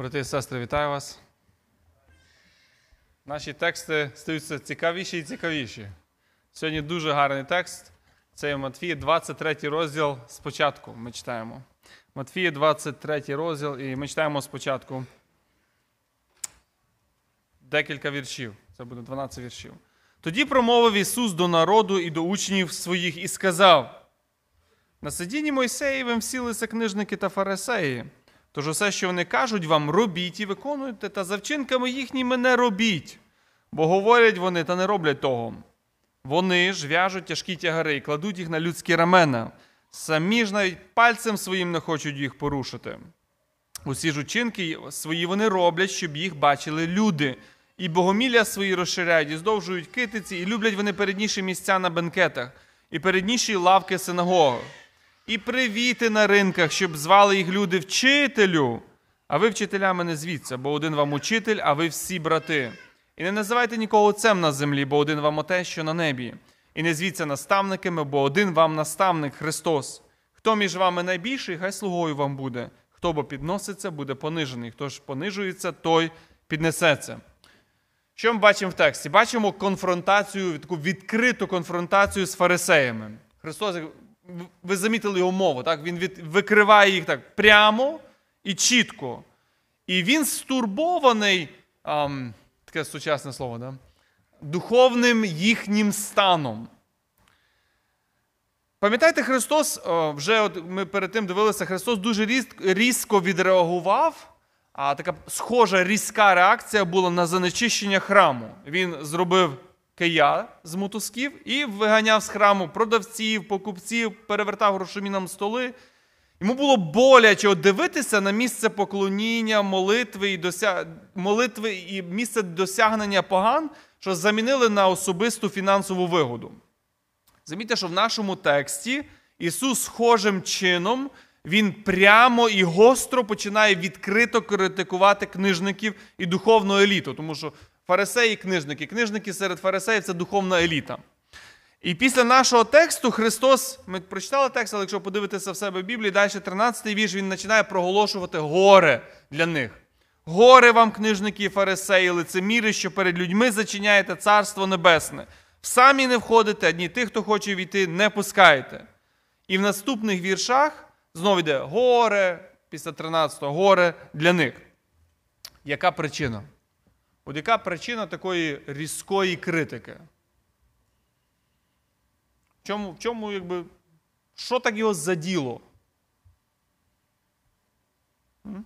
Брати і сестри, вітаю вас. Наші тексти стаються цікавіші і цікавіші. Сьогодні дуже гарний текст. Це Матфія, 23 розділ спочатку. Ми читаємо. Матфія, 23 розділ, і ми читаємо спочатку декілька віршів. Це буде 12 віршів. Тоді промовив Ісус до народу і до учнів своїх і сказав: На сидінні Мойсеєвим всілися книжники та фарисеї. Тож усе, що вони кажуть вам, робіть і виконуйте, та за вчинками їхніми не робіть, бо говорять вони та не роблять того. Вони ж в'яжуть тяжкі тягари і кладуть їх на людські рамена, самі ж навіть пальцем своїм не хочуть їх порушити. Усі ж учинки свої вони роблять, щоб їх бачили люди, і богомілля свої розширяють, і здовжують китиці, і люблять вони передніші місця на бенкетах, і передніші лавки синагогах і привіти на ринках, щоб звали їх люди вчителю. А ви вчителями не звіться, бо один вам учитель, а ви всі брати. І не називайте нікого отцем на землі, бо один вам оте, що на небі. І не звіться наставниками, бо один вам наставник Христос. Хто між вами найбільший, хай слугою вам буде. Хто бо підноситься, буде понижений. Хто ж понижується, той піднесеться. Що ми бачимо в тексті? Бачимо конфронтацію, таку відкриту конфронтацію з фарисеями. Христос ви замітили його мову, так? він від, викриває їх так прямо і чітко. І він стурбований, ам, таке сучасне слово, да? духовним їхнім станом. Пам'ятаєте, Христос, вже от ми перед тим дивилися, Христос дуже різко відреагував, а така схожа різка реакція була на занечищення храму. Він зробив кия з мотузків і виганяв з храму продавців, покупців, перевертав грошомінам столи. Йому було боляче дивитися на місце поклоніння, молитви і дося... молитви і місце досягнення поган, що замінили на особисту фінансову вигоду. Замітьте, що в нашому тексті Ісус схожим чином Він прямо і гостро починає відкрито критикувати книжників і духовну еліту, тому що фарисеї книжники. Книжники серед фарисеїв це духовна еліта. І після нашого тексту Христос, ми прочитали текст, але якщо подивитися в себе в Біблії, далі 13-й вірш, він починає проголошувати горе для них. Горе вам, книжники фарисеї, лицеміри, що перед людьми зачиняєте Царство Небесне. Самі не входите, одні тих, хто хоче війти, не пускаєте. І в наступних віршах знову йде горе, після 13-го горе для них. Яка причина? От яка причина такої різкої критики? В чому, в чому якби, що так його заділо? Ну,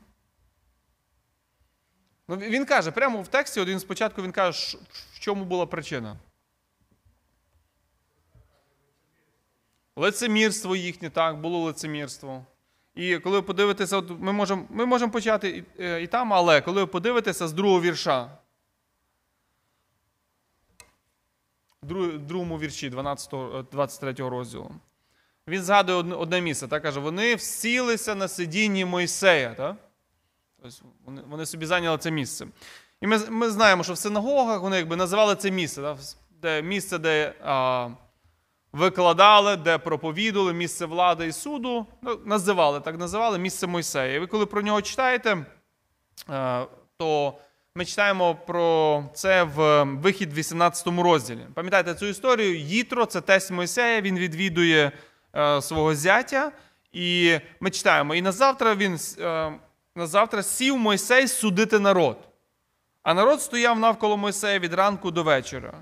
Він каже, прямо в тексті, один спочатку він каже, в чому була причина. Лицемірство їхнє, так, було лицемірство. І коли ви подивитеся, от ми можемо ми можем почати і, е, і там, але коли ви подивитеся з другого вірша, другому вірші 12, 23 е, розділу. Він згадує одне місце, так каже, вони всілися на сидінні Мойсея. Так? Тобто Вони собі зайняли це місце. І ми ми знаємо, що в синагогах вони якби називали це місце, так? де місце, де а, викладали, де проповідували, місце влади і суду. Ну, Називали так називали місце Мойсея. І ви коли про нього читаєте, а, то ми читаємо про це в вихід 18 розділі. Пам'ятаєте цю історію? Їтро, це тесть Мойсея, він відвідує е, свого зятя. І ми читаємо: і на завтра він е, на сів Мойсей судити народ. А народ стояв навколо Мойсея від ранку до вечора.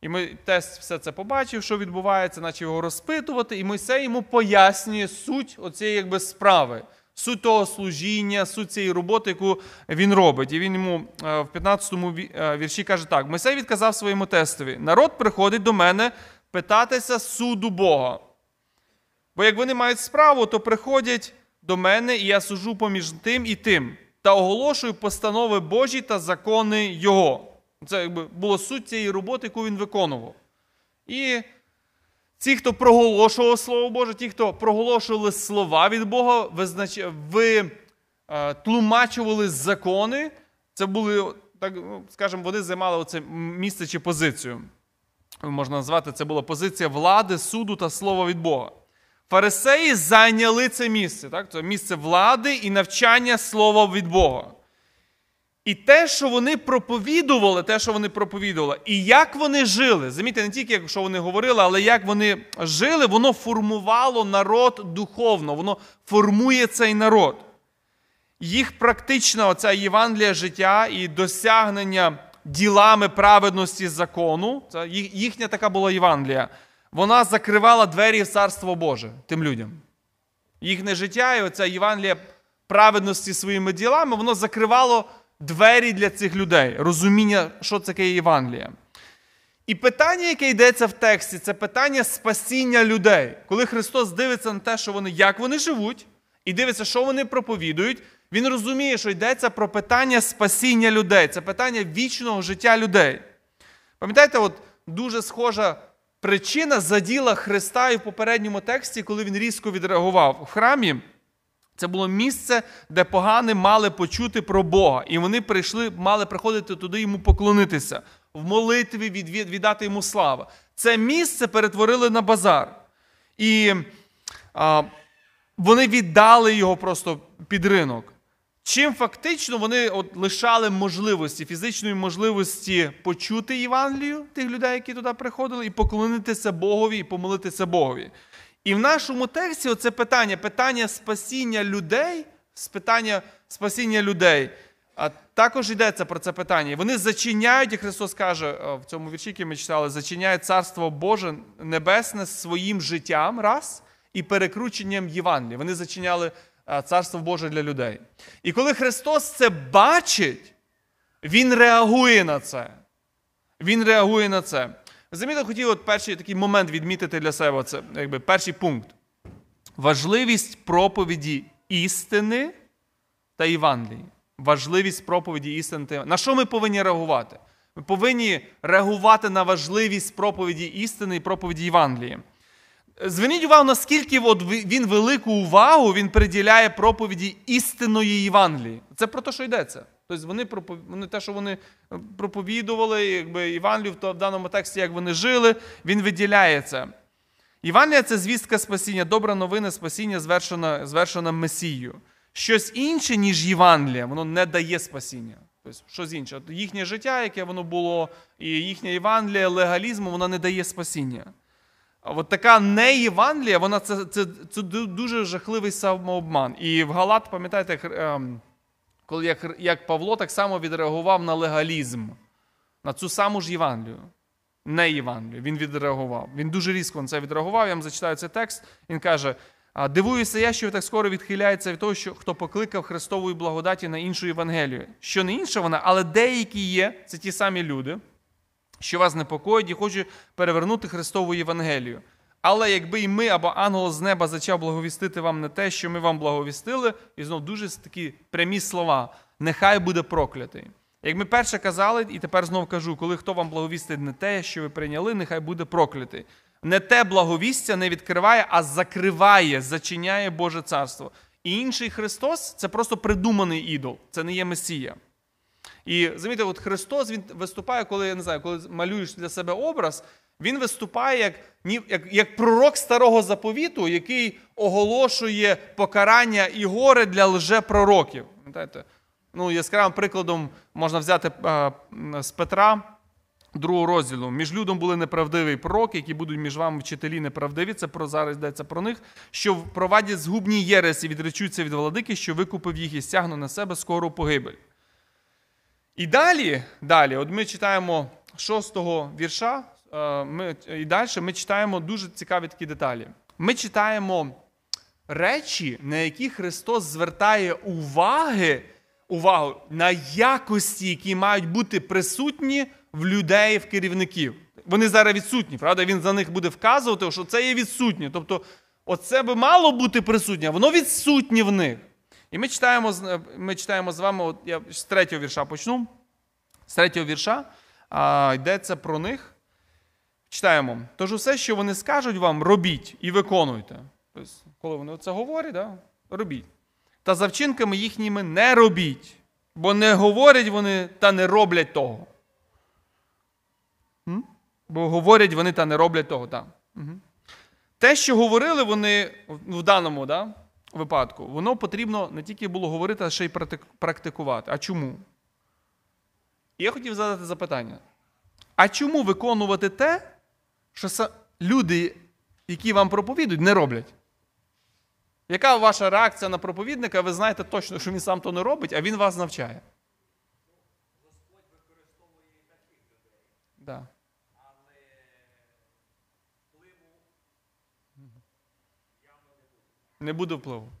І ми тесть все це побачив, що відбувається, почав його розпитувати, і Мойсей йому пояснює суть оцієї якби справи суть того служіння, суть цієї роботи, яку він робить. І він йому е, в 15-му е, вірші каже так: Мойсей відказав своєму тестові: народ приходить до мене питатися суду Бога. Бо як вони мають справу, то приходять до мене, і я сужу поміж тим і тим, та оголошую постанови Божі та закони Його. Це якби було суть цієї роботи, яку він виконував. І Ті, хто проголошував Слово Боже, ті, хто проголошували слова від Бога, визнач... ви е, тлумачували закони, це були, так ну, скажімо, вони займали оце місце чи позицію. Можна назвати, це була позиція влади, суду та слова від Бога. Фарисеї зайняли це місце. Так? Це місце влади і навчання слова від Бога. І те, що вони проповідували, те, що вони проповідували, і як вони жили, замітьте, не тільки що вони говорили, але як вони жили, воно формувало народ духовно, воно формує цей народ. Їх практична оця Євангелія життя і досягнення ділами праведності закону, це їхня така була Євангелія, вона закривала двері в Царство Боже тим людям. Їхнє життя і оця Євангелія праведності своїми ділами, воно закривало двері для цих людей, розуміння, що таке Євангелія. І питання, яке йдеться в тексті, це питання спасіння людей. Коли Христос дивиться на те, що вони, як вони живуть, і дивиться, що вони проповідують, він розуміє, що йдеться про питання спасіння людей, це питання вічного життя людей. Пам'ятаєте, от дуже схожа причина заділа Христа і в попередньому тексті, коли він різко відреагував в храмі. Це було місце, де погани мали почути про Бога. І вони прийшли, мали приходити туди йому поклонитися, в молитві віддати йому славу. Це місце перетворили на базар. І а, вони віддали його просто під ринок. Чим фактично вони от лишали можливості, фізичної можливості почути Євангелію тих людей, які туди приходили, і поклонитися Богові, і помолитися Богові. І в нашому тексті оце питання, питання спасіння людей, питання спасіння людей. А також йдеться про це питання. Вони зачиняють, як Христос каже в цьому вірші, який ми читали, зачиняють Царство Боже Небесне своїм життям раз і перекрученням Євангелія. Вони зачиняли Царство Боже для людей. І коли Христос це бачить, Він реагує на це. Він реагує на це. Замітили, хотів от перший такий момент відмітити для себе. Це якби перший пункт. Важливість проповіді істини та Євангелії. Важливість проповіді істини. На що ми повинні реагувати? Ми повинні реагувати на важливість проповіді істини і проповіді Євангелії. Зверніть увагу, наскільки от він велику увагу він приділяє проповіді істинної Євангелії. Це про те, що йдеться. Тобто вони вони те, що вони е, проповідували, якби Євангелію в даному тексті, як вони жили, він виділяє це. Євангелія це звістка спасіння, добра новина спасіння, звершена звершена Месією. Щось інше, ніж Євангелія, воно не дає спасіння. Тобто, щось інше. Їхнє життя, яке воно було, і їхня Євангелія, легалізму, вона не дає спасіння. А от така не Євангелія, вона це це, це дуже жахливий самообман. І в Галат, пам'ятаєте, ем, коли як як Павло так само відреагував на легалізм, на цю саму ж Євангелію. Не Євангелію. Він відреагував. Він дуже різко на це відреагував. Я вам зачитаю цей текст. Він каже: Дивуюся я, що ви так скоро відхиляється від того, що хто покликав Христової благодаті на іншу Євангелію. Що не інша вона, але деякі є, це ті самі люди, що вас непокоїть і хочуть перевернути Христову Євангелію. Але якби і ми або ангел з неба зачав благовістити вам не те, що ми вам благовістили, і знов дуже такі прямі слова, нехай буде проклятий. Як ми перше казали, і тепер знов кажу, коли хто вам благовістить не те, що ви прийняли, нехай буде проклятий. Не те благовістя не відкриває, а закриває, зачиняє Боже царство. І інший Христос це просто придуманий ідол, це не є Месія. І замітьте, от Христос він виступає, коли я не знаю, коли малюєш для себе образ, він виступає як як, як пророк старого заповіту, який оголошує покарання і горе для лжепророків. Пам'ятаєте? Ну, Яскравим прикладом можна взяти а, з Петра, другого розділу. Між людом були неправдиві пророки, які будуть між вами вчителі неправдиві. Це про зараз йдеться про них, що впровадять згубні єресі, відречуться від владики, що викупив їх і стягну на себе скору погибель. І далі, далі, от ми читаємо шостого вірша, Е, ми, і далі ми читаємо дуже цікаві такі деталі. Ми читаємо речі, на які Христос звертає уваги, увагу на якості, які мають бути присутні в людей, в керівників. Вони зараз відсутні, правда? Він за них буде вказувати, що це є відсутнє. Тобто, оце би мало бути присутнє, воно відсутнє в них. І ми читаємо ми читаємо з вами, от я з третього вірша почну. З третього вірша а, йдеться про них. Читаємо. Тож усе, що вони скажуть вам, робіть і виконуйте. Тобто, коли вони це говорять, да? робіть. Та за вчинками їхніми не робіть, бо не говорять вони та не роблять того. М? Бо говорять вони та не роблять того. Так. Угу. Те, що говорили вони в даному да, випадку, воно потрібно не тільки було говорити, а ще й практикувати. А чому? І я хотів задати запитання: а чому виконувати те, що люди, які вам проповідують, не роблять? Яка ваша реакція на проповідника? Ви знаєте точно, що він сам то не робить, а він вас навчає. Господь використовує таких людей. Да. Не буде впливу.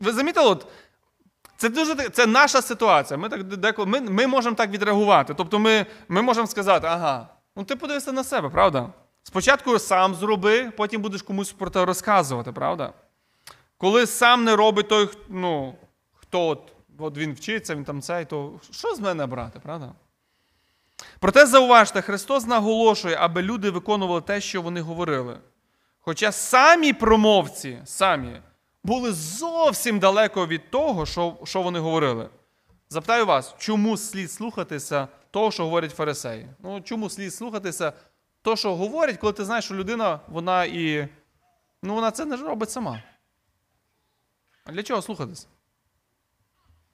Ви замітили, от, це дуже це наша ситуація. Ми так деколи ми, ми можемо так відреагувати. Тобто ми, ми можемо сказати, ага, ну ти подивися на себе, правда? Спочатку сам зроби, потім будеш комусь про те розказувати, правда? Коли сам не робить той, ну, хто от, от він вчиться, він там цей, то що з мене брати, правда? Проте зауважте, Христос наголошує, аби люди виконували те, що вони говорили. Хоча самі промовці, самі, були зовсім далеко від того, що, що вони говорили. Запитаю вас, чому слід слухатися того, що говорять фарисеї? Ну, чому слід слухатися того, що говорять, коли ти знаєш, що людина, вона і. Ну, вона це не робить сама. А для чого слухатися?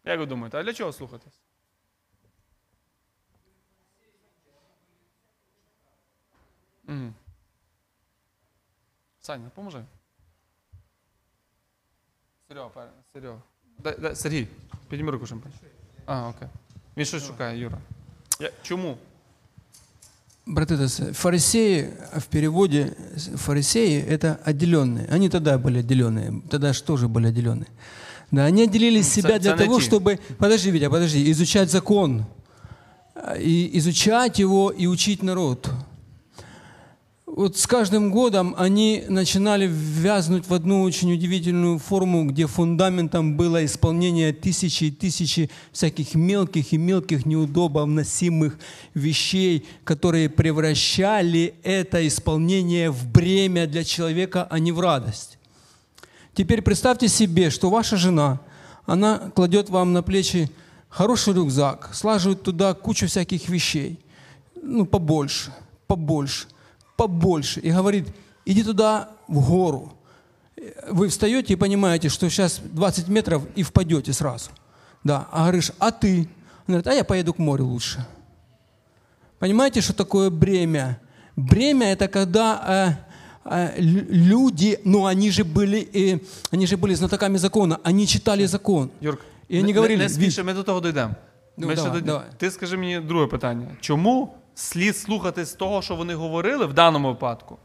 Як ви думаєте, а для чого слухатись? Угу. Саня, поможи. Серега, Серега. Сергій, підніми руку шампань. А, окей. Він щось шукає, Юра. Я, чому? Браты, с- фарисеи, а в переводе фарисеи – это отделенные. Они тогда были отделенные, тогда же тоже были отделенные. Да, они отделили себя для того, чтобы, подожди, Витя, подожди, изучать закон, а, и изучать его и учить народ. Вот с каждым годом они начинали ввязнуть в одну очень удивительную форму, где фундаментом было исполнение тысячи и тысячи всяких мелких и мелких неудобовносимых вещей, которые превращали это исполнение в бремя для человека, а не в радость. Теперь представьте себе, что ваша жена, она кладет вам на плечи хороший рюкзак, слаживает туда кучу всяких вещей, ну, побольше, побольше, побольше, и говорит, иди туда в гору. Вы встаете и понимаете, что сейчас 20 метров и впадете сразу. Да, а говоришь, а ты? Она говорит, а я поеду к морю лучше. Понимаете, что такое бремя? Бремя это когда э, э, лю- люди, ну они же были, э, они же были знатоками закона, они читали закон. Юрк, І вони не, говорили, не, не «Віть». спіши, ми до того дійдемо. Ну, Ми ще давай, до- давай. Ти скажи мені друге питання. Чому слід слухати з того, що вони говорили в даному випадку,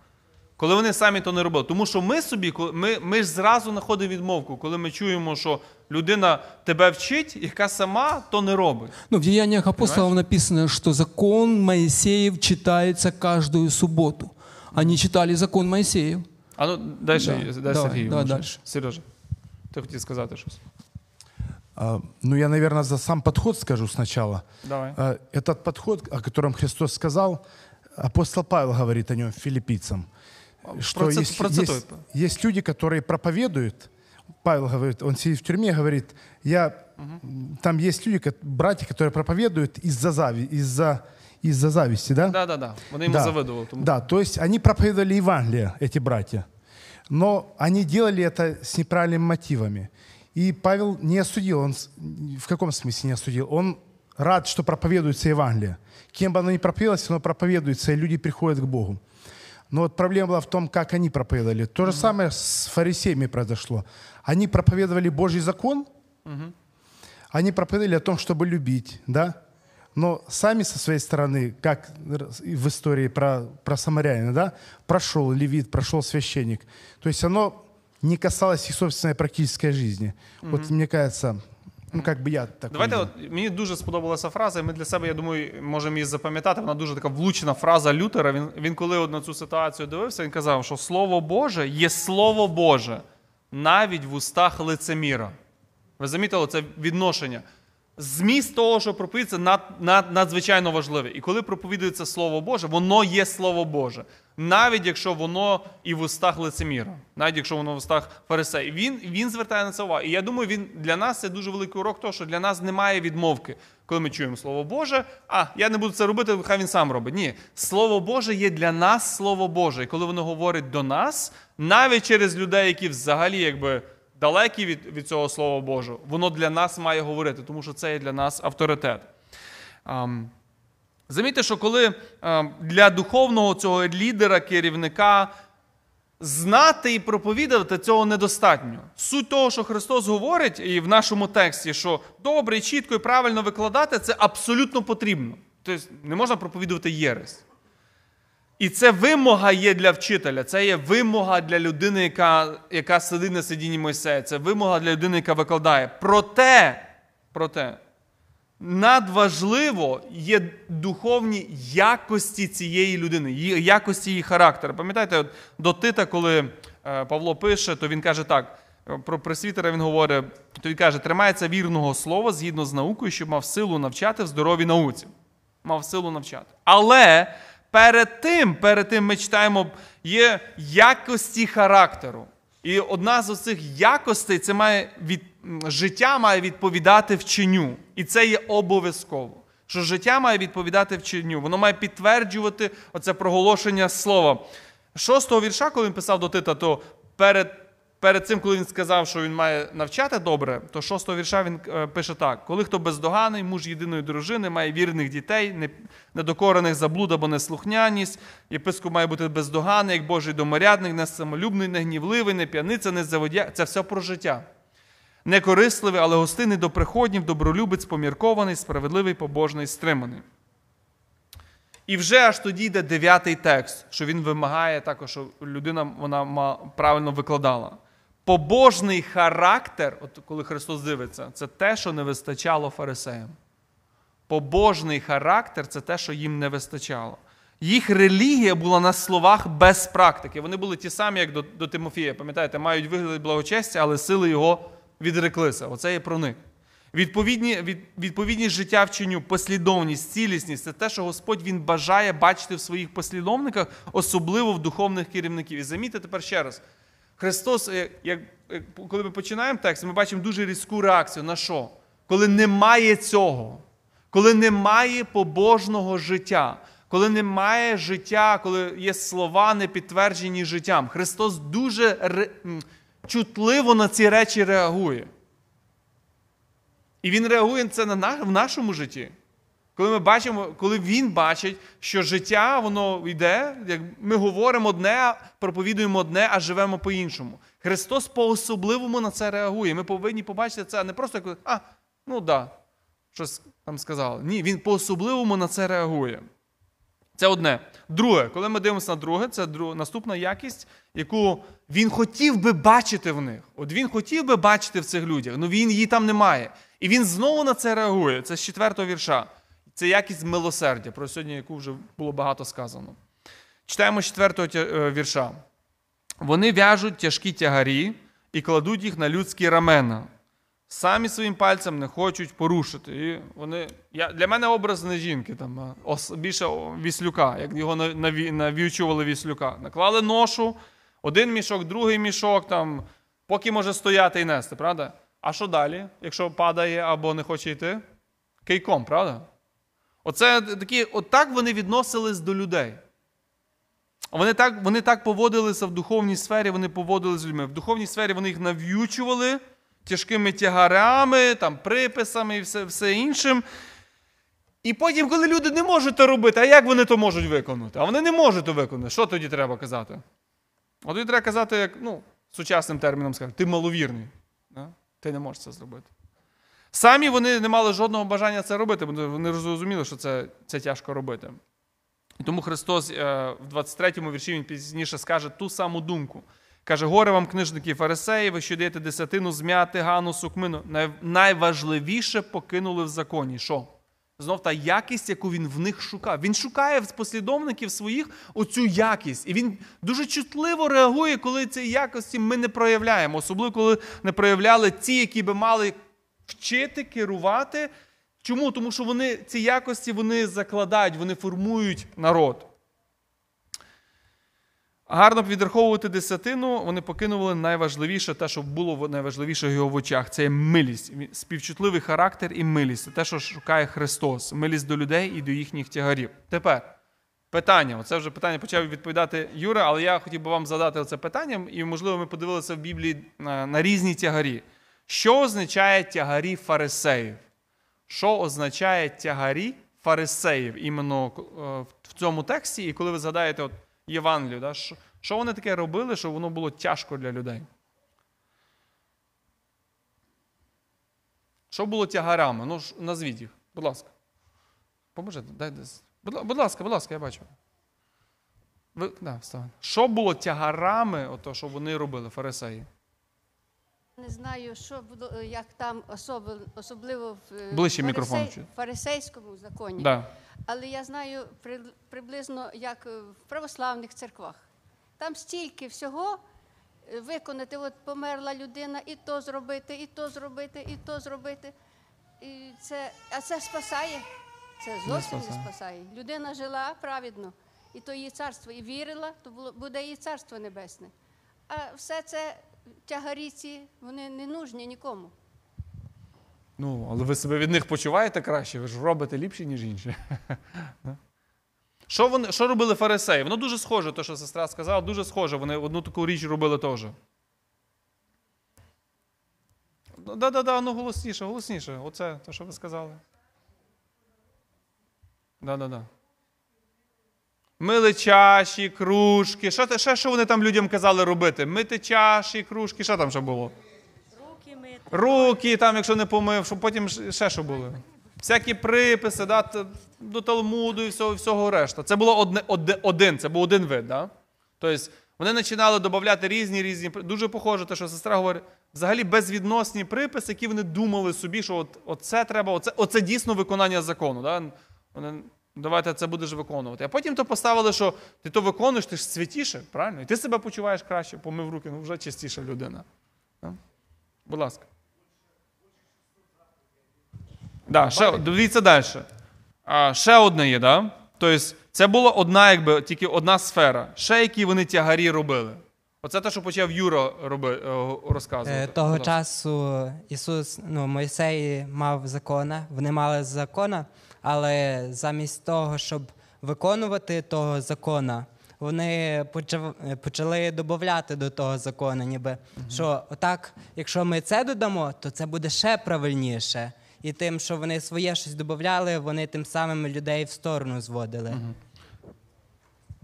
коли вони самі то не робили? Тому що ми собі, ми, ми ж зразу знаходимо відмовку, коли ми чуємо, що людина тебе вчить, яка сама то не робить. Ну, в Деяниях апостолов написано, что закон Моисеев читается каждую субботу. Они читали закон Моисеев. А ну, дай Да, дай Сергію. дальше. Сережа, ти хотів сказати щось. А, Ну, я, наверное, за сам подход скажу сначала. Давай. А, Этот подход, о котором Христос сказал, апостол Павел говорит о нем филиппийцам. Что Процит- есть, процитуй. есть, есть люди, которые проповедуют. Павел говорит, он сидит в тюрьме, говорит, я, там есть люди, братья, которые проповедуют из-за зави, из-за из-за зависти, да? Да, да, да. Вони йому завидували. Тому... Да, то есть они проповедовали Евангелие, эти братья, но они делали это с неправильными мотивами. И Павел не осудил, он в каком смысле не осудил? Он рад, что проповедуется Евангелие. Кем бы оно ни проповедовалось, оно проповедуется, и люди приходят к Богу. Но вот проблема была в том, как они проповедовали. То же самое с фарисеями произошло. Они проповедовали Божий закон, они проповедовали о том, чтобы любить, да? Но сами со своей стороны, как в истории про, про самарянина, да, прошел левит, прошел священник. То есть оно не касалось их собственной практической жизни. Вот мне кажется, ну как би я так Давайте, от, мені дуже сподобалася фраза, і ми для себе, я думаю, можемо її запам'ятати. Вона дуже така влучна фраза Лютера. Він, він коли от на цю ситуацію дивився, він казав, що Слово Боже є Слово Боже навіть в устах лицеміра. Ви замітили це відношення? Зміст того, що проповідується, над, над, надзвичайно важливий. І коли проповідується Слово Боже, воно є Слово Боже. Навіть якщо воно і в устах лицеміра, навіть якщо воно в устах фарисеїв. Він, він звертає на це увагу. І я думаю, він для нас це дуже великий урок, того, що для нас немає відмовки, коли ми чуємо Слово Боже. А я не буду це робити, хай він сам робить. Ні, Слово Боже є для нас Слово Боже. І коли воно говорить до нас, навіть через людей, які взагалі якби далекі від, від цього Слова Божого, воно для нас має говорити, тому що це є для нас авторитет. Ам, Замітьте, що коли ам, для духовного цього лідера, керівника знати і проповідувати цього недостатньо. Суть того, що Христос говорить, і в нашому тексті, що добре, чітко і правильно викладати, це абсолютно потрібно. Тобто не можна проповідувати єресь. І це вимога є для вчителя, це є вимога для людини, яка яка сидить на сидінні Мойсея, це вимога для людини, яка викладає. Проте, проте, надважливо є духовні якості цієї людини, якості її характеру. Пам'ятаєте, от до Тита, коли е, Павло пише, то він каже так: про пресвітера він говорить, то він каже, тримається вірного слова згідно з наукою, щоб мав силу навчати в здоровій науці. Мав силу навчати. Але перед тим, перед тим ми читаємо, є якості характеру. І одна з цих якостей це має від життя має відповідати вченню. І це є обов'язково. Що життя має відповідати вченню. Воно має підтверджувати оце проголошення слова. Шостого вірша, коли він писав до Тита, то перед перед цим, коли він сказав, що він має навчати добре, то шостого вірша він е, пише так: коли хто бездоганий, муж єдиної дружини, має вірних дітей, недокорених заблуд або неслухняність, єпископ має бути бездоганий, як Божий доморядник, не самолюбний, не гнівливий, не п'яниця, не заводя. Це все про життя. Некорисливий, але гостинний до приходнів, добролюбець, поміркований, справедливий, побожний, стриманий. І вже аж тоді йде дев'ятий текст, що він вимагає також, щоб людина вона правильно викладала. Побожний характер, от коли Христос дивиться, це те, що не вистачало фарисеям. Побожний характер це те, що їм не вистачало. Їх релігія була на словах без практики. Вони були ті самі, як до, до Тимофія. Пам'ятаєте, мають вигляд благочестя, але сили його відреклися. Оце є про них. Відповідні, від, Відповідність життя вченню, послідовність, цілісність це те, що Господь Він бажає бачити в своїх послідовниках, особливо в духовних керівників. І замітьте тепер ще раз. Христос, е, як, е, коли ми починаємо текст, ми бачимо дуже різку реакцію. На що? Коли немає цього, коли немає побожного життя, коли немає життя, коли є слова, не підтверджені життям. Христос дуже чутливо на ці речі реагує. І Він реагує це на, в нашому житті. Коли ми бачимо, коли Він бачить, що життя воно йде, як ми говоримо одне, проповідуємо одне, а живемо по-іншому. Христос по-особливому на це реагує. Ми повинні побачити це не просто як, а, ну да, щось там сказали. Ні, він по-особливому на це реагує. Це одне. Друге, коли ми дивимося на друге, це наступна якість, яку він хотів би бачити в них. От він хотів би бачити в цих людях, але він її там не має. І він знову на це реагує. Це з четвертого вірша. Це якість милосердя, про сьогодні, яку вже було багато сказано. Читаємо з четвертого е, вірша. Вони в'яжуть тяжкі тягарі і кладуть їх на людські рамена. Самі своїм пальцем не хочуть порушити. І вони, я, Для мене образ не жінки, там, ос, більше віслюка, як його навівчували віслюка. Наклали ношу, один мішок, другий мішок, там, поки може стояти і нести, правда? А що далі, якщо падає або не хоче йти? Кейком, правда? Оце такі, Отак вони відносились до людей. Вони так вони так поводилися в духовній сфері, вони поводилися з людьми. В духовній сфері вони їх нав'ючували тяжкими тягарями, там, приписами і все все іншим. І потім, коли люди не можуть це робити, а як вони то можуть виконати? А вони не можуть то виконати. Що тоді треба казати? От тоді треба казати, як ну, сучасним терміном сказати, ти маловірний. Ти не можеш це зробити. Самі вони не мали жодного бажання це робити, бо вони зрозуміли, що це це тяжко робити. І тому Христос е, в 23-му вірші Він пізніше скаже ту саму думку. Каже, горе вам, книжники фарисеї, ви що даєте десятину, зм'яти, гану, сукмину. Найважливіше покинули в законі. Що? Знов та якість, яку він в них шукав. Він шукає в послідовників своїх оцю якість. І він дуже чутливо реагує, коли ці якості ми не проявляємо. Особливо, коли не проявляли ті, які би мали вчити, керувати. Чому? Тому що вони ці якості вони закладають, вони формують народ. Гарно відраховувати десятину, вони покинули найважливіше, те, що було найважливіше в його в очах. Це милість, співчутливий характер і милість. Це те, що шукає Христос. Милість до людей і до їхніх тягарів. Тепер питання. Оце вже питання почав відповідати Юра, але я хотів би вам задати це питання, і, можливо, ми подивилися в Біблії на, на різні тягарі. Що означає тягарі фарисеїв? Що означає тягарі фарисеїв іменно е, в цьому тексті, і коли ви згадаєте от Євангелію, да, що, вони таке робили, що воно було тяжко для людей? Що було тягарами? Ну, назвіть їх, будь ласка. Поможете, дай десь. Будь ласка, будь ласка, я бачу. Ви, да. Що було тягарами, ото, що вони робили, фарисеї? Не знаю, що було, е, як там особи- особливо в е, Ближче мікрофон фарисейському законі. Да. Але я знаю при- приблизно як е, в православних церквах. Там стільки всього виконати. От померла людина, і то зробити, і то зробити, і то зробити. І це, а це спасає. Це зовсім не спасає. спасає. Людина жила праведно, і то її царство, і вірила, то було, буде її царство небесне. А все це тягаріці, вони не нужні нікому. Ну, але ви себе від них почуваєте краще, ви ж робите ліпше, ніж інші. Що, вони, що робили фарисеї? Воно дуже схоже, те, що сестра сказала, дуже схоже. Вони одну таку річ робили теж. Ну, Да-да-да, ну голосніше, голосніше. Оце те, що ви сказали. Да-да-да. Мили чаші, кружки. Що, ще що вони там людям казали робити? Мити чаші, кружки, що там ще було? Руки мити. Руки, там, якщо не помив, щоб потім ще що було. Всякі приписи, да, до Талмуду і всього, всього решта. Це було одне, один, це був один вид. Да? Тобто вони починали додавати різні різні, дуже похоже, те, що сестра говорить, взагалі безвідносні приписи, які вони думали собі, що от, оце треба, оце, оце дійсно виконання закону. Да? Вони, давайте це будеш виконувати. А потім то поставили, що ти то виконуєш, ти ж святіше, правильно? І ти себе почуваєш краще, помив руки, ну вже чистіша людина. Да? Будь ласка. Да, ще, дивіться далі. А, ще одне є, да? Тобто, це була одна, якби, тільки одна сфера. Ще які вони тягарі робили. Оце те, що почав Юра роби, е, розказувати. Е, Того Будь часу Ісус, ну, Мойсей мав закона, вони мали закона, але замість того, щоб виконувати того закона, вони е, почали додати до того закону, ніби що отак, якщо ми це додамо, то це буде ще правильніше. І тим, що вони своє щось додавали, вони тим самим людей в сторону зводили. Дуже,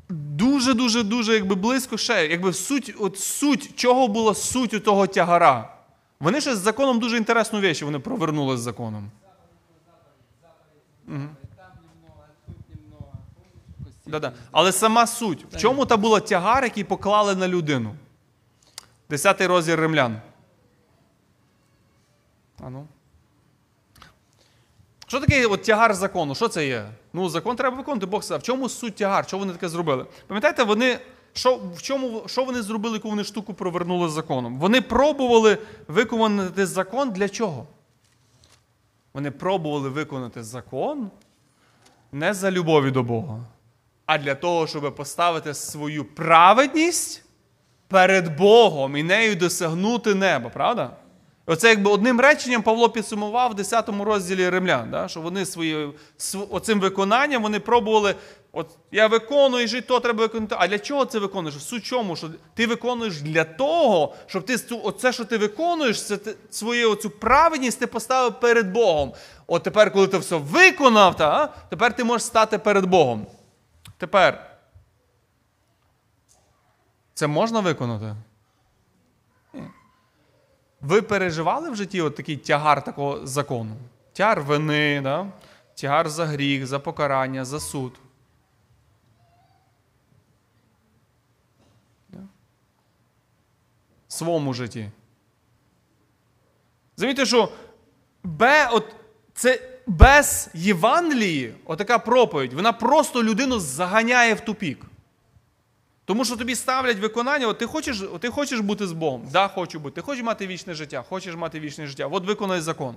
дуже, дуже якби близько ще, якби суть, от суть, чого була суть у того тягара. Вони ще з законом дуже інтересну вещь вони провернули з законом. Да-да. Але сама суть. В чому та була тягар, який поклали на людину? Десятий розділ римлян. А ну. Що таке от тягар закону? Що це є? Ну, закон треба виконувати, Бог сказав. В чому суть тягар? Що вони таке зробили? Пам'ятаєте, вони, що, в чому, що вони зробили, яку вони штуку провернули законом? Вони пробували виконати закон для чого? Вони пробували виконати закон не за любові до Бога, а для того, щоб поставити свою праведність перед Богом і нею досягнути неба, правда? Оце якби одним реченням Павло підсумував в 10 розділі римлян, да? що вони свої, оцим виконанням вони пробували, от я виконую, і то треба виконати. А для чого це виконуєш? Суть чому, що ти виконуєш для того, щоб ти оце, що ти виконуєш, це ти, свою оцю праведність ти поставив перед Богом. От тепер, коли ти все виконав, та, тепер ти можеш стати перед Богом. Тепер. Це можна виконати? Ви переживали в житті от такий тягар такого закону? Тягар вини, да? тягар за гріх, за покарання, за суд. Своєму житті. Замітьте, що бе, от, це без Євангелії, отака проповідь, вона просто людину заганяє в тупік. Тому що тобі ставлять виконання, от ти хочеш, от ти хочеш бути з Богом? Да, хочу бути. Ти хочеш мати вічне життя, хочеш мати вічне життя. От виконай закон.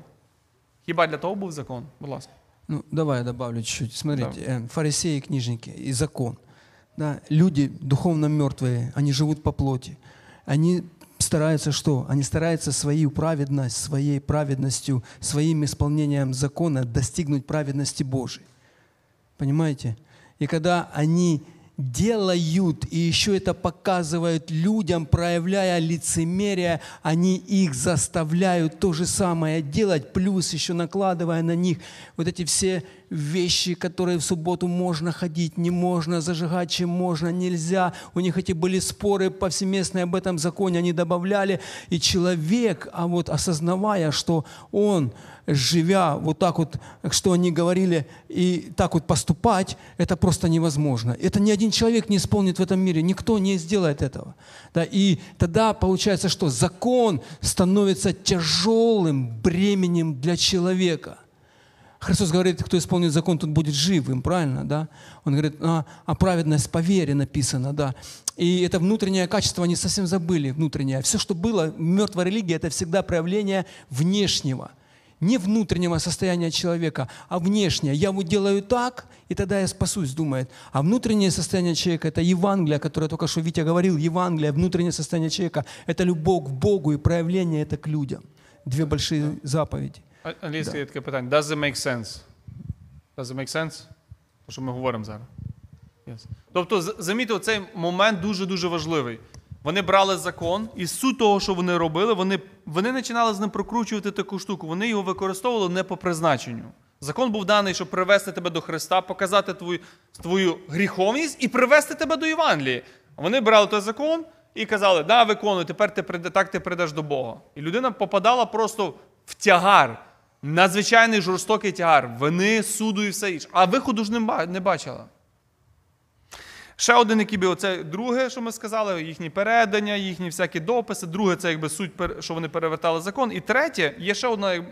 Хіба для того був закон? Будь ласка. Ну, давай я добавлю чуть-чуть. Смотрите, э, фарисеи, книжники и закон. Да, люди духовно мертвые, они живут по плоти. Они стараются что? Они стараются свою праведность, своей праведностью, своим исполнением закона достигнуть праведности Божией. Понимаете? И когда они делают, и еще это показывают людям, проявляя лицемерие, они их заставляют то же самое делать, плюс еще накладывая на них вот эти все вещи, которые в субботу можно ходить, не можно зажигать, чем можно, нельзя. У них эти были споры повсеместные об этом законе, они добавляли. И человек, а вот осознавая, что он, живя вот так вот, что они говорили, и так вот поступать, это просто невозможно. Это ни один человек не исполнит в этом мире, никто не сделает этого. Да, и тогда получается, что закон становится тяжелым бременем для человека – Христос говорит, кто исполнит закон, тот будет живым, правильно, да? Он говорит, а, а праведность по вере написано, да. И это внутреннее качество они совсем забыли, внутреннее. Все, что было, мертвая религия, это всегда проявление внешнего. Не внутреннего состояния человека, а внешнее. Я вот делаю так, и тогда я спасусь, думает. А внутреннее состояние человека – это Евангелие, которое только что Витя говорил, Евангелие, внутреннее состояние человека – это любовь к Богу и проявление это к людям. Две большие заповеди. Англійське є таке питання. Does it make sense? Does it make sense? Те, що ми говоримо зараз. Yes. Тобто, з- замітьте, цей момент дуже-дуже важливий. Вони брали закон, і суть того, що вони робили, вони, вони починали з ним прокручувати таку штуку. Вони його використовували не по призначенню. Закон був даний, щоб привести тебе до Христа, показати твою, твою гріховність і привести тебе до Євангелії. Вони брали той закон і казали, да, виконуй, тепер ти так ти прийдеш до Бога. І людина попадала просто в тягар, надзвичайний жорстокий тягар, вини, суду і все інше. А виходу ж не бачила. Ще один, який би оце друге, що ми сказали, їхні передання, їхні всякі дописи. Друге, це якби суть, що вони перевертали закон. І третє, є ще одна,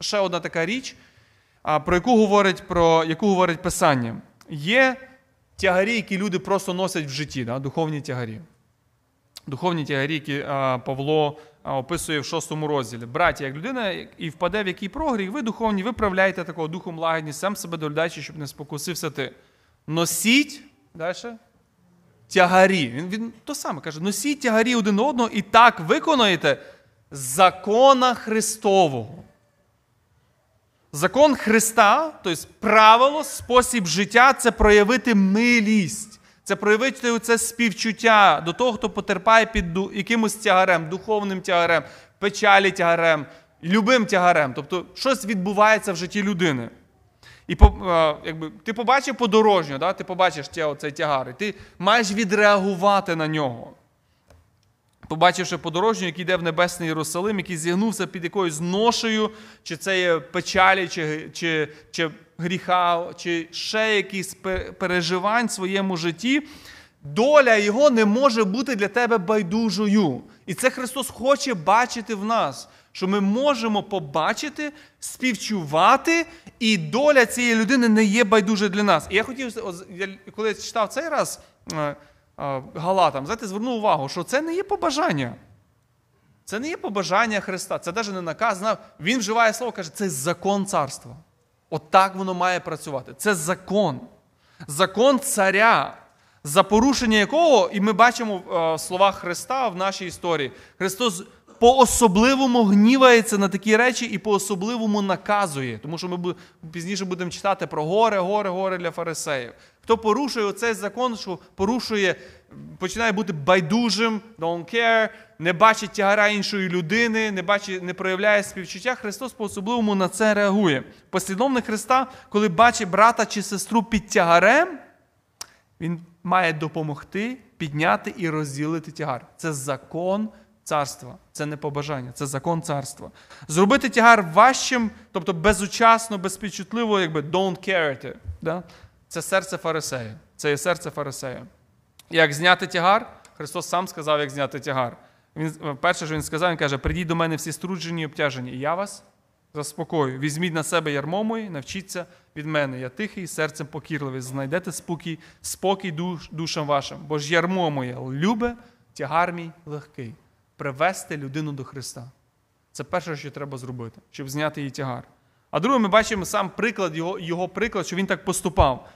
ще одна така річ, про яку говорить, про яку говорить Писання. Є тягарі, які люди просто носять в житті, да, духовні тягарі. Духовні тягарі, які Павло описує в шостому розділі. Браті, як людина і впаде в який прогріх, ви духовні, виправляєте такого духом лагідність, сам себе доглядаючи, щоб не спокусився ти. Носіть далі. Тягарі. Він, він то саме каже: носіть тягарі один одного і так виконуєте закона Христового. Закон Христа, тобто правило, спосіб життя це проявити милість, це проявити це співчуття до того, хто потерпає під якимось тягарем, духовним тягарем, печалі тягарем, любим тягарем. Тобто щось відбувається в житті людини. І якби, ти побачив подорожню, да? ти побачиш цей тягар, і ти маєш відреагувати на нього. Побачивши подорожню, який йде в небесний Єрусалим, який зігнувся під якоюсь ношею, чи це є печалі, чи, чи, чи гріха, чи ще якісь переживань в своєму житті, доля його не може бути для тебе байдужою. І це Христос хоче бачити в нас, що ми можемо побачити, співчувати, і доля цієї людини не є байдужа для нас. І я хотів, коли я читав цей раз. е, е, Галатам, знаєте, звернув увагу, що це не є побажання. Це не є побажання Христа, це навіть не наказ. Він вживає слово, каже, це закон царства. От воно має працювати. Це закон. Закон царя, за порушення якого, і ми бачимо е, в словах Христа в нашій історії. Христос по-особливому гнівається на такі речі і по-особливому наказує. Тому що ми пізніше будемо читати про горе, горе, горе для фарисеїв. Хто порушує оцей закон, що порушує, починає бути байдужим, don't care, не бачить тягара іншої людини, не бачить, не проявляє співчуття, Христос по-особливому на це реагує. Послідовник Христа, коли бачить брата чи сестру під тягарем, він має допомогти підняти і розділити тягар. Це закон царства, це не побажання, це закон царства. Зробити тягар важчим, тобто безучасно, безпідчутливо, якби don't care it, да? це серце фарисея. Це є серце фарисея. Як зняти тягар? Христос сам сказав, як зняти тягар. Він, перше, що він сказав, він каже: прийдіть до мене всі струджені і обтяжені, і я вас заспокою. Візьміть на себе ярмо моє, навчіться від мене. Я тихий, серцем покірливий. Знайдете спокій, спокій душ, душам вашим. Бо ж ярмо моє любе, тягар мій легкий. Привести людину до Христа. Це перше, що треба зробити, щоб зняти її тягар. А друге, ми бачимо сам приклад, його, його приклад, що він так поступав.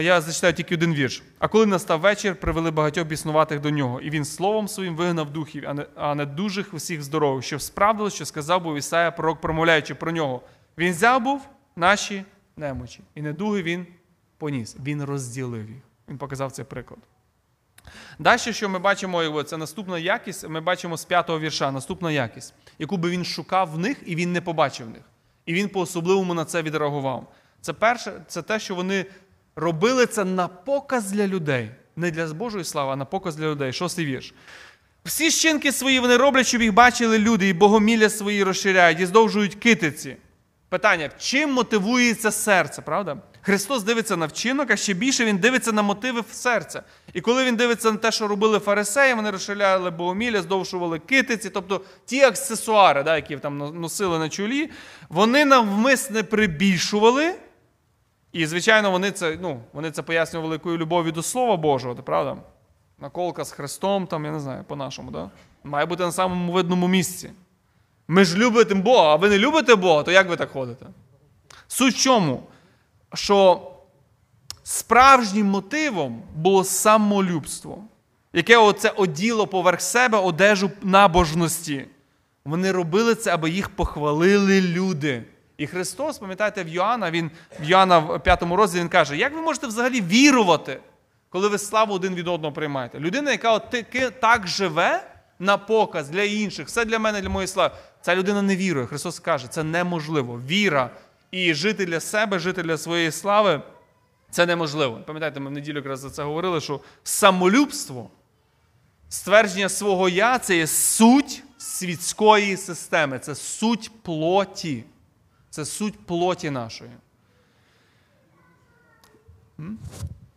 Я зачитаю тільки один вірш. А коли настав вечір, привели багатьох біснуватих до нього, і він словом своїм вигнав духів, а не, а не дужих усіх здорових, що справдилось, що сказав був Ісая, пророк, промовляючи про нього. Він взяв був наші немочі, і недуги він поніс. Він розділив їх. Він показав цей приклад. Далі, що ми бачимо, це наступна якість, ми бачимо з п'ятого вірша, наступна якість, яку би він шукав в них, і він не побачив в них. І він по-особливому на це відреагував. Це перше, це те, що вони робили це на показ для людей. Не для Божої слави, а на показ для людей. Шостий вірш. Всі щинки свої вони роблять, щоб їх бачили люди, і богомілля свої розширяють, і здовжують китиці. Питання: чим мотивується серце, правда? Христос дивиться на вчинок, а ще більше Він дивиться на мотиви серця. І коли він дивиться на те, що робили фарисеї, вони розширяли богомілля, здовжували китиці, тобто ті аксесуари, да, які там носили на чолі, вони навмисне прибільшували. І, звичайно, вони це ну, вони це пояснювали великою любов'ю до Слова Божого, правда? Наколка з Христом, там, я не знаю, по-нашому, да? має бути на самому видному місці. Ми ж любимо Бога, а ви не любите Бога, то як ви так ходите? Суть в чому? Що справжнім мотивом було самолюбство, яке оце оділо поверх себе одежу набожності. Вони робили це, аби їх похвалили люди. І Христос, пам'ятаєте, в Йоанна, він в Йоанна в п'ятому розділі він каже, як ви можете взагалі вірувати, коли ви славу один від одного приймаєте? Людина, яка от так живе на показ для інших, все для мене, для моєї слави, ця людина не вірує. Христос каже, це неможливо. Віра і жити для себе, жити для своєї слави це неможливо. Пам'ятаєте, ми в неділю якраз за це говорили, що самолюбство, ствердження свого я це є суть світської системи, це суть плоті. Це суть плоті нашої.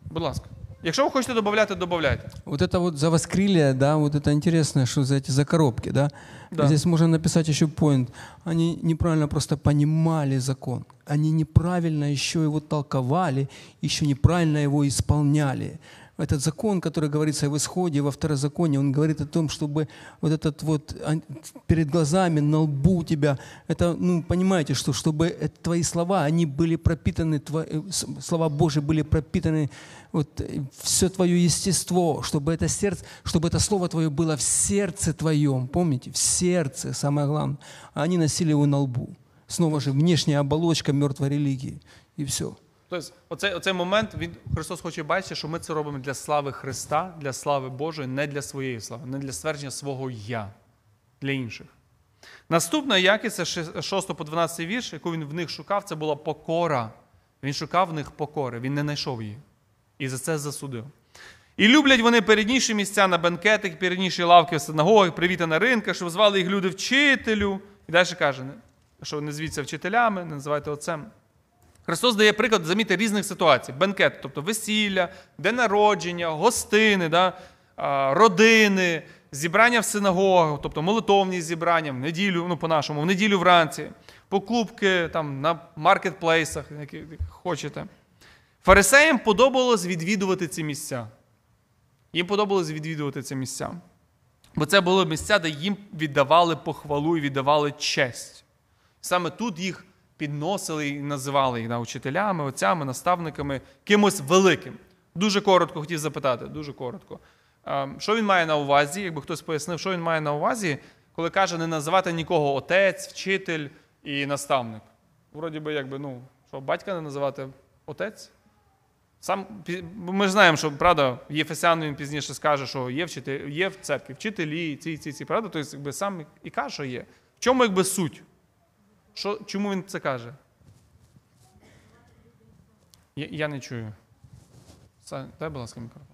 Будь ласка. Якщо ви хочете додати, додавайте. Вот это вот за воскрилие, да, вот это интересно, что за эти за коробки, да? Да. Здесь можно написать еще point. Они неправильно просто понимали закон. Они неправильно еще его толковали, еще неправильно его исполняли этот закон, который говорится в исходе, во второзаконии, он говорит о том, чтобы вот этот вот перед глазами, на лбу у тебя, это, ну, понимаете, что чтобы твои слова, они были пропитаны, твои, э, слова Божьи были пропитаны, вот э, все твое естество, чтобы это сердце, чтобы это слово твое было в сердце твоем, помните, в сердце, самое главное, а они носили его на лбу. Снова же внешняя оболочка мертвой религии, и все. Тобто, оцей, оцей момент він Христос хоче бачити, що ми це робимо для слави Христа, для слави Божої, не для своєї слави, не для ствердження свого я, для інших. Наступна якість, це 6 по 12 вірш, яку він в них шукав, це була покора. Він шукав в них покори, він не знайшов її. І за це засудив. І люблять вони передніші місця на бенкетах, передніші лавки в синагогах, привіти на ринках, щоб звали їх люди вчителю. І далі каже, що не звіться вчителями, не називайте отцем. Христос дає приклад, замітьте, різних ситуацій: бенкет, тобто весілля, день народження, гостини, да, родини, зібрання в синагогах, тобто молитовні зібрання в неділю, ну по-нашому, в неділю вранці, покупки там, на маркетплейсах, які хочете. Фарисеям подобалось відвідувати ці місця. Їм подобалось відвідувати ці місця. Бо це були місця, де їм віддавали похвалу і віддавали честь. Саме тут їх підносили і називали їх да, учителями, отцями, наставниками, кимось великим. Дуже коротко хотів запитати, дуже коротко. Що він має на увазі? Якби хтось пояснив, що він має на увазі, коли каже не називати нікого отець, вчитель і наставник. Вроді би, якби, ну, що батька не називати отець. Сам, Ми ж знаємо, що правда, Єфесян він пізніше скаже, що є вчитель, є в церкві вчителі, ці, ці, ці, правда? Тобто, якби сам і каже, що є. В чому якби суть? Що, Чому він це каже? Я я не чую. Дай, будь ласка, мікрофон.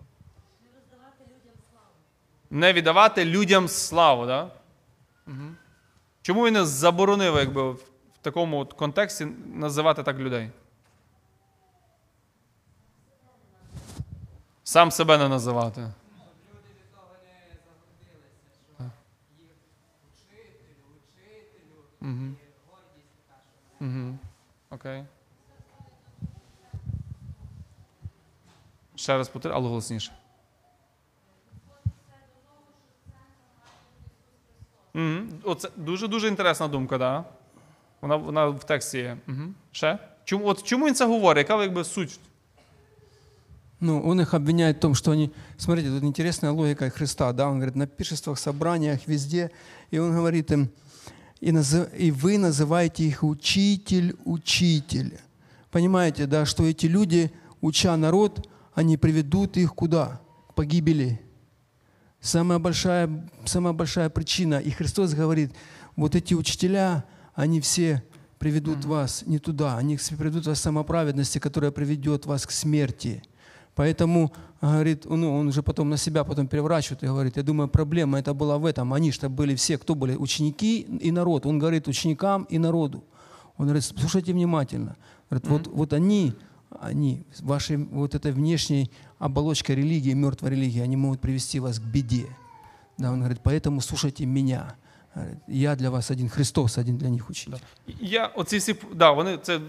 Не віддавати людям славу, так? Да? Угу. Чому він не заборонив якби, в такому от контексті називати так людей? Сам себе не називати. Люди від того не загордилися, що їх учителю, учителю. Угу. Окей. Ще раз повтори, але голосніше. Угу. Оце дуже-дуже інтересна думка, так? Да? Вона вона в тексті є. Угу. Ще? Чому, от, чому він це говорить? Яка якби суть? Ну, он их обвиняет в том, что они... Смотрите, тут интересная логика Христа, да? Он говорит, на пиршествах, собраниях, везде. И он говорит им, и, назыв... и вы называете их учитель, учитель. Понимаете, да, что эти люди, уча народ, они приведут их куда? К погибели. Самая большая, самая большая причина. И Христос говорит, вот эти учителя, они все приведут вас не туда, они приведут вас к самоправедности, которая приведет вас к смерти. Поэтому, говорит, ну, он уже потом на себя потом переворачивает и говорит, я думаю, проблема это была в этом. Они что были все, кто были? Ученики и народ. Он говорит ученикам и народу. Он говорит, слушайте внимательно. Говорит, вот, вот они, они, вашей вот этой внешней оболочкой религии, мертвой религии, они могут привести вас к беде. Да, он говорит, поэтому слушайте меня. Говорит, Я для вас один, Христос один для них учитель. Я оці всі да, вони це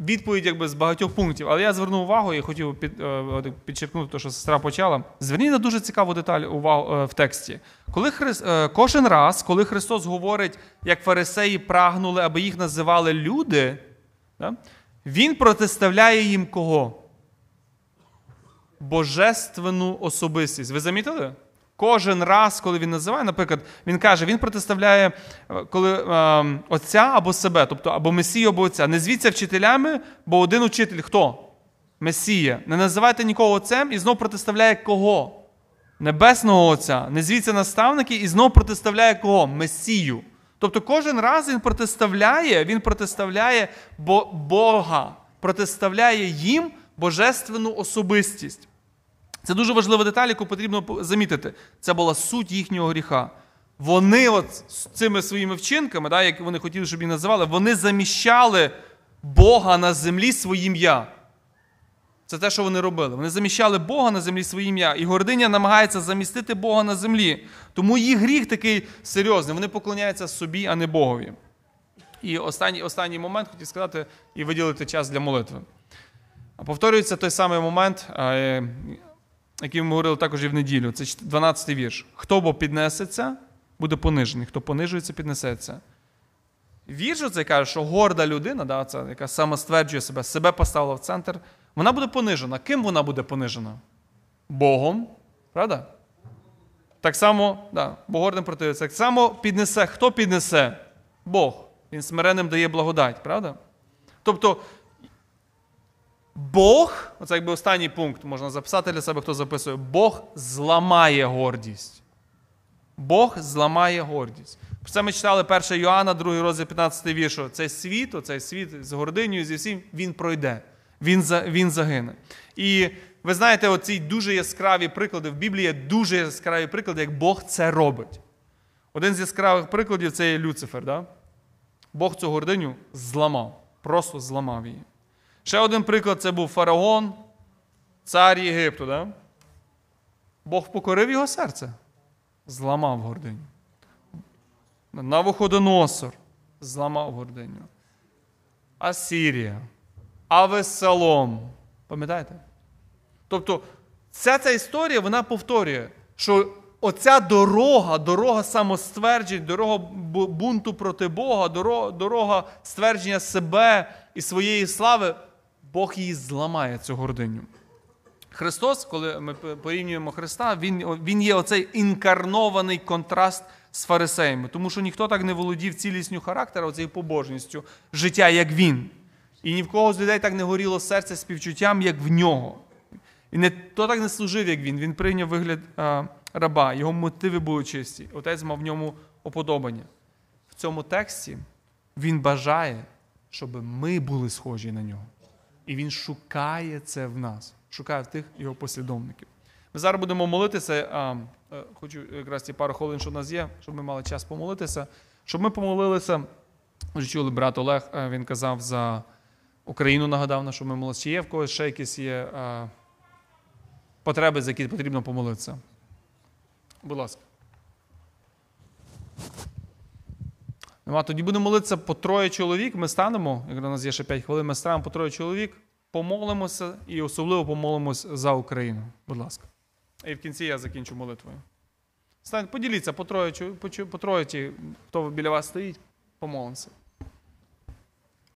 відповідь якби з багатьох пунктів. Але я звернув увагу і хотів під, е, підчеркнути те, що сестра почала. Зверніть на дуже цікаву деталь увагу е, в тексті. Коли Хрис, е, кожен раз, коли Христос говорить, як фарисеї прагнули, аби їх називали люди, да, Він протиставляє їм кого? Божественну особистість. Ви замітили? Кожен раз, коли він називає, наприклад, він каже, він протиставляє е, коли, е, отця або себе, тобто або Месію, або отця. Не звіться вчителями, бо один учитель хто? Месія. Не називайте нікого отцем і знов протиставляє кого? Небесного Отця. Не звіться наставники і знов протиставляє кого? Месію. Тобто кожен раз він протиставляє, він протиставляє Бо- Бога, протиставляє їм божественну особистість. Це дуже важлива деталь, яку потрібно по- замітити. Це була суть їхнього гріха. Вони от з цими своїми вчинками, да, як вони хотіли, щоб їх називали, вони заміщали Бога на землі своїм я. Це те, що вони робили. Вони заміщали Бога на землі своє ім'я. І гординя намагається замістити Бога на землі. Тому їх гріх такий серйозний. Вони поклоняються собі, а не Богові. І останній, останній момент хотів сказати і виділити час для молитви. Повторюється той самий момент, е, який ми говорили також і в неділю. Це 12-й вірш. Хто бо піднесеться, буде понижений. Хто понижується, піднесеться. Вірш оцей каже, що горда людина, да, це, яка самостверджує себе, себе поставила в центр, вона буде понижена. Ким вона буде понижена? Богом. Правда? Так само, да, бо гордим противиться. Так само піднесе. Хто піднесе? Бог. Він смиренним дає благодать, правда? Тобто, Бог, оце якби останній пункт можна записати для себе, хто записує, Бог зламає гордість. Бог зламає гордість. Про це ми читали 1 Йоанна, 2 розділ 15 віршу. Цей світ, оцей світ з гординею, зі всім, він пройде, він, він загине. І ви знаєте, оці дуже яскраві приклади в Біблії є дуже яскраві приклади, як Бог це робить. Один з яскравих прикладів це є Люцифер. Да? Бог цю гординю зламав, просто зламав її. Ще один приклад це був фараон, цар Єгипту. Да? Бог покорив його серце, зламав гординю. Навуходоносор зламав гординю. Асірія, Авесалом. Пам'ятаєте? Тобто, ця ця історія вона повторює, що оця дорога, дорога самостверджень, дорога бунту проти Бога, дорога ствердження себе і своєї слави, Бог її зламає, цю гординю. Христос, коли ми порівнюємо Христа, він, він є оцей інкарнований контраст з фарисеями, тому що ніхто так не володів цілісню характера, оцією побожністю життя, як він. І ні в кого з людей так не горіло серце співчуттям, як в нього. І не хто так не служив, як він. Він прийняв вигляд а, раба, його мотиви були чисті. Отець мав в ньому оподобання. В цьому тексті він бажає, щоб ми були схожі на нього. І він шукає це в нас, шукає в тих його послідовників. Ми зараз будемо молитися. А, е, хочу якраз ті пару хвилин, що в нас є, щоб ми мали час помолитися. Щоб ми помолилися. Вже чули брат Олег, е, він казав за Україну, нагадав, на що ми молилися. Чи є в когось ще якісь є е, потреби, за які потрібно помолитися? Будь ласка. Нема, тоді будемо молитися по троє чоловік. Ми станемо, як у нас є ще 5 хвилин, ми станемо по троє чоловік, помолимося і особливо помолимося за Україну. Будь ласка. І в кінці я закінчу молитвою. Стань, поділіться по троє, по, по троє ті, хто біля вас стоїть, помолимося.